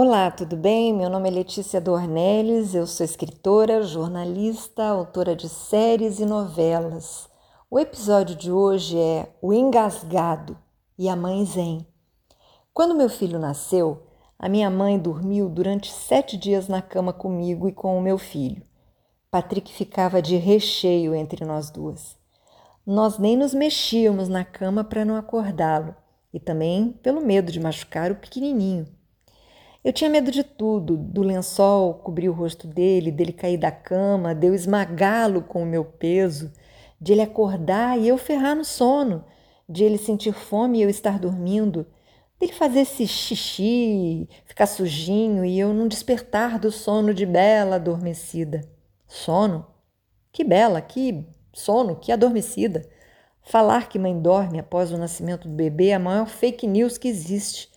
Olá, tudo bem? Meu nome é Letícia Dornelles, eu sou escritora, jornalista, autora de séries e novelas. O episódio de hoje é O Engasgado e a Mãe Zen. Quando meu filho nasceu, a minha mãe dormiu durante sete dias na cama comigo e com o meu filho. Patrick ficava de recheio entre nós duas. Nós nem nos mexíamos na cama para não acordá-lo e também pelo medo de machucar o pequenininho. Eu tinha medo de tudo, do lençol cobrir o rosto dele, dele cair da cama, de eu esmagá-lo com o meu peso, de ele acordar e eu ferrar no sono, de ele sentir fome e eu estar dormindo, dele fazer esse xixi, ficar sujinho e eu não despertar do sono de Bela adormecida. Sono? Que bela, que sono, que adormecida. Falar que mãe dorme após o nascimento do bebê é a maior fake news que existe.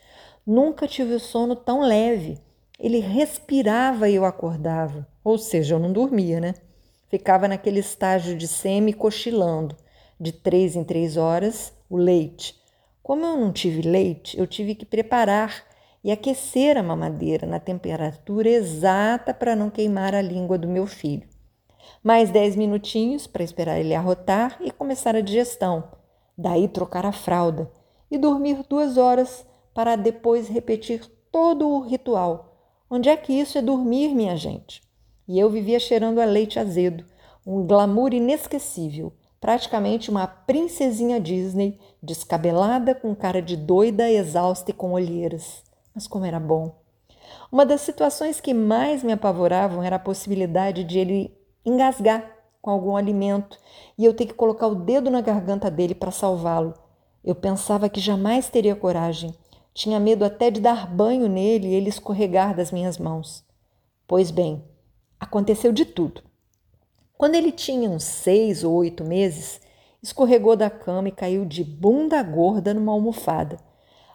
Nunca tive o sono tão leve. Ele respirava e eu acordava. Ou seja, eu não dormia, né? Ficava naquele estágio de semi-cochilando. De três em três horas, o leite. Como eu não tive leite, eu tive que preparar e aquecer a mamadeira na temperatura exata para não queimar a língua do meu filho. Mais dez minutinhos para esperar ele arrotar e começar a digestão. Daí trocar a fralda e dormir duas horas para depois repetir todo o ritual. Onde é que isso é dormir, minha gente? E eu vivia cheirando a leite azedo, um glamour inesquecível, praticamente uma princesinha Disney, descabelada, com cara de doida, exausta e com olheiras. Mas como era bom! Uma das situações que mais me apavoravam era a possibilidade de ele engasgar com algum alimento e eu ter que colocar o dedo na garganta dele para salvá-lo. Eu pensava que jamais teria coragem, tinha medo até de dar banho nele e ele escorregar das minhas mãos. Pois bem, aconteceu de tudo. Quando ele tinha uns seis ou oito meses, escorregou da cama e caiu de bunda gorda numa almofada.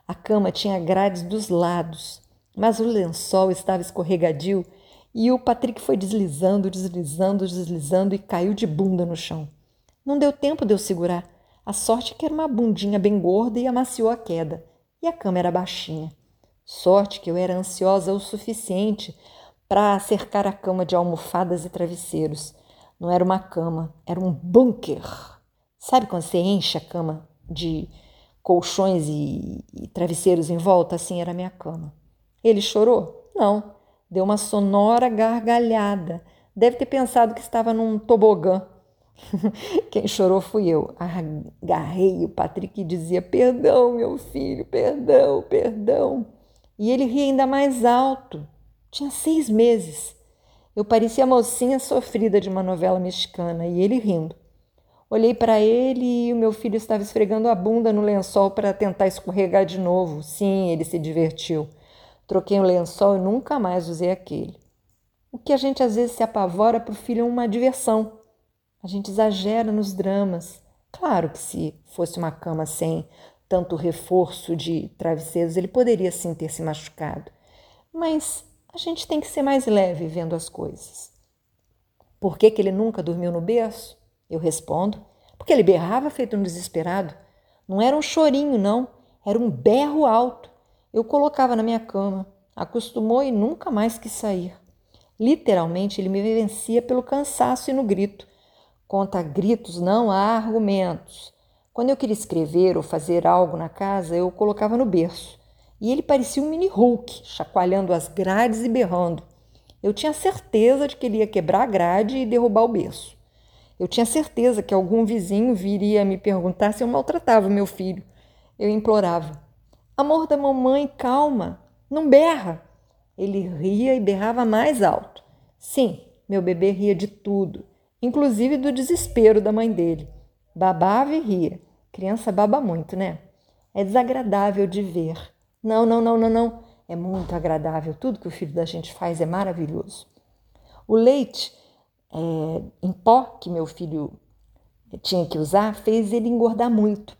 A cama tinha grades dos lados, mas o lençol estava escorregadio e o Patrick foi deslizando, deslizando, deslizando e caiu de bunda no chão. Não deu tempo de eu segurar. A sorte é que era uma bundinha bem gorda e amaciou a queda e a cama era baixinha. Sorte que eu era ansiosa o suficiente para cercar a cama de almofadas e travesseiros. Não era uma cama, era um bunker. Sabe quando você enche a cama de colchões e, e travesseiros em volta? Assim era a minha cama. Ele chorou? Não. Deu uma sonora gargalhada. Deve ter pensado que estava num tobogã. Quem chorou fui eu. Agarrei o Patrick e dizia: Perdão, meu filho, perdão, perdão. E ele ria ainda mais alto. Tinha seis meses. Eu parecia a mocinha sofrida de uma novela mexicana e ele rindo. Olhei para ele e o meu filho estava esfregando a bunda no lençol para tentar escorregar de novo. Sim, ele se divertiu. Troquei o lençol e nunca mais usei aquele. O que a gente às vezes se apavora para o filho é uma diversão. A gente exagera nos dramas. Claro que se fosse uma cama sem tanto reforço de travesseiros, ele poderia sim ter se machucado. Mas a gente tem que ser mais leve vendo as coisas. Por que, que ele nunca dormiu no berço? Eu respondo. Porque ele berrava feito um desesperado. Não era um chorinho, não. Era um berro alto. Eu colocava na minha cama. Acostumou e nunca mais quis sair. Literalmente, ele me vencia pelo cansaço e no grito. Conta gritos, não há argumentos. Quando eu queria escrever ou fazer algo na casa, eu colocava no berço. E ele parecia um mini Hulk, chacoalhando as grades e berrando. Eu tinha certeza de que ele ia quebrar a grade e derrubar o berço. Eu tinha certeza que algum vizinho viria me perguntar se eu maltratava meu filho. Eu implorava: Amor da mamãe, calma, não berra. Ele ria e berrava mais alto. Sim, meu bebê ria de tudo inclusive do desespero da mãe dele. Babava e ria. Criança baba muito, né? É desagradável de ver. Não, não, não, não, não. É muito agradável. Tudo que o filho da gente faz é maravilhoso. O leite é, em pó que meu filho tinha que usar fez ele engordar muito.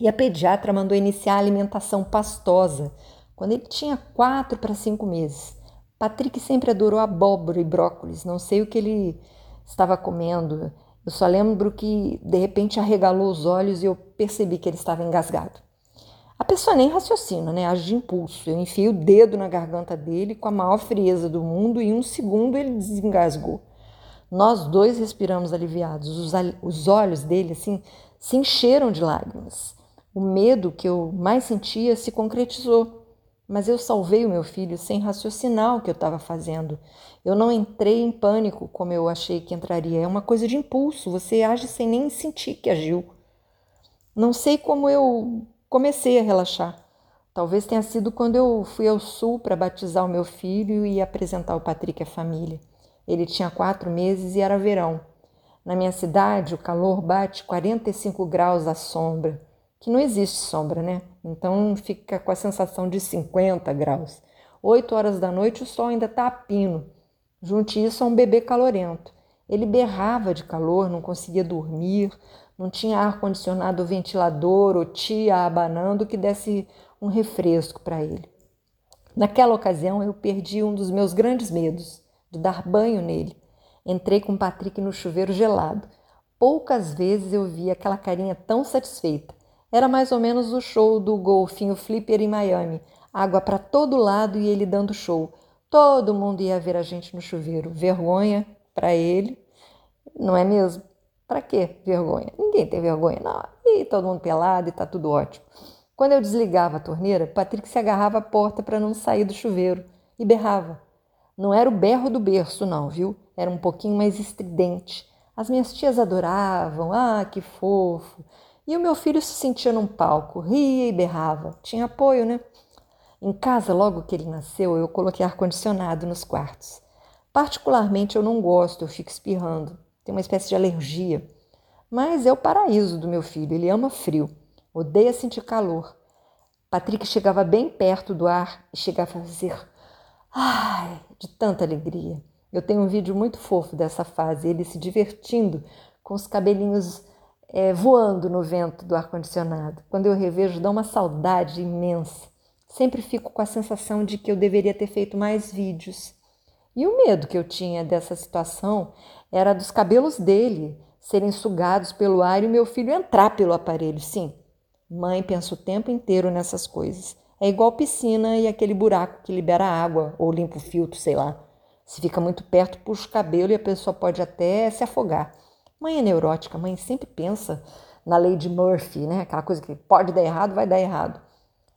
E a pediatra mandou iniciar a alimentação pastosa quando ele tinha quatro para cinco meses. Patrick sempre adorou abóbora e brócolis. Não sei o que ele estava comendo. Eu só lembro que de repente arregalou os olhos e eu percebi que ele estava engasgado. A pessoa nem raciocina, né? Age de impulso. Eu enfiei o dedo na garganta dele com a maior frieza do mundo e em um segundo ele desengasgou. Nós dois respiramos aliviados. Os, os olhos dele, assim, se encheram de lágrimas. O medo que eu mais sentia se concretizou. Mas eu salvei o meu filho sem raciocinar o que eu estava fazendo. Eu não entrei em pânico como eu achei que entraria. É uma coisa de impulso, você age sem nem sentir que agiu. Não sei como eu comecei a relaxar. Talvez tenha sido quando eu fui ao sul para batizar o meu filho e apresentar o Patrick à família. Ele tinha quatro meses e era verão. Na minha cidade, o calor bate 45 graus à sombra, que não existe sombra, né? Então fica com a sensação de 50 graus. 8 horas da noite o sol ainda está a pino. Junte isso a um bebê calorento. Ele berrava de calor, não conseguia dormir, não tinha ar-condicionado ventilador ou tia abanando que desse um refresco para ele. Naquela ocasião eu perdi um dos meus grandes medos de dar banho nele. Entrei com o Patrick no chuveiro gelado. Poucas vezes eu vi aquela carinha tão satisfeita. Era mais ou menos o show do golfinho Flipper em Miami. Água para todo lado e ele dando show. Todo mundo ia ver a gente no chuveiro. Vergonha para ele, não é mesmo? Para que vergonha? Ninguém tem vergonha, não. E todo mundo pelado e tá tudo ótimo. Quando eu desligava a torneira, Patrick se agarrava à porta para não sair do chuveiro e berrava. Não era o berro do berço, não, viu? Era um pouquinho mais estridente. As minhas tias adoravam, ah, que fofo. E o meu filho se sentia num palco, ria e berrava. Tinha apoio, né? Em casa, logo que ele nasceu, eu coloquei ar-condicionado nos quartos. Particularmente eu não gosto, eu fico espirrando. Tenho uma espécie de alergia. Mas é o paraíso do meu filho, ele ama frio, odeia sentir calor. Patrick chegava bem perto do ar e chegava a fazer Ai, de tanta alegria. Eu tenho um vídeo muito fofo dessa fase, ele se divertindo com os cabelinhos é, voando no vento do ar-condicionado. Quando eu revejo, dá uma saudade imensa. Sempre fico com a sensação de que eu deveria ter feito mais vídeos. E o medo que eu tinha dessa situação era dos cabelos dele serem sugados pelo ar e o meu filho entrar pelo aparelho. Sim, mãe pensa o tempo inteiro nessas coisas. É igual piscina e aquele buraco que libera água ou limpa o filtro, sei lá. Se fica muito perto, puxa o cabelo e a pessoa pode até se afogar. Mãe é neurótica, mãe sempre pensa na lei de Murphy, né? Aquela coisa que pode dar errado, vai dar errado.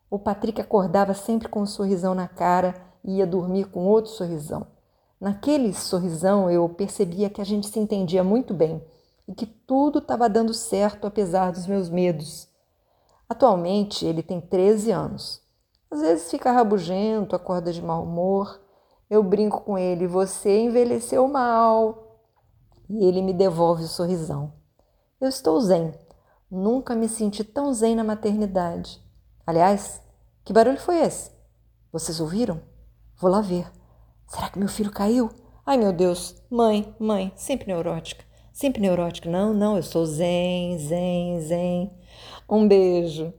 O Patrick acordava sempre com um sorrisão na cara e ia dormir com outro sorrisão. Naquele sorrisão eu percebia que a gente se entendia muito bem e que tudo estava dando certo apesar dos meus medos. Atualmente ele tem 13 anos às vezes fica rabugento, acorda de mau humor. Eu brinco com ele, você envelheceu mal. E ele me devolve o sorrisão. Eu estou zen. Nunca me senti tão zen na maternidade. Aliás, que barulho foi esse? Vocês ouviram? Vou lá ver. Será que meu filho caiu? Ai meu Deus, mãe, mãe, sempre neurótica. Sempre neurótica. Não, não, eu sou zen, zen, zen. Um beijo.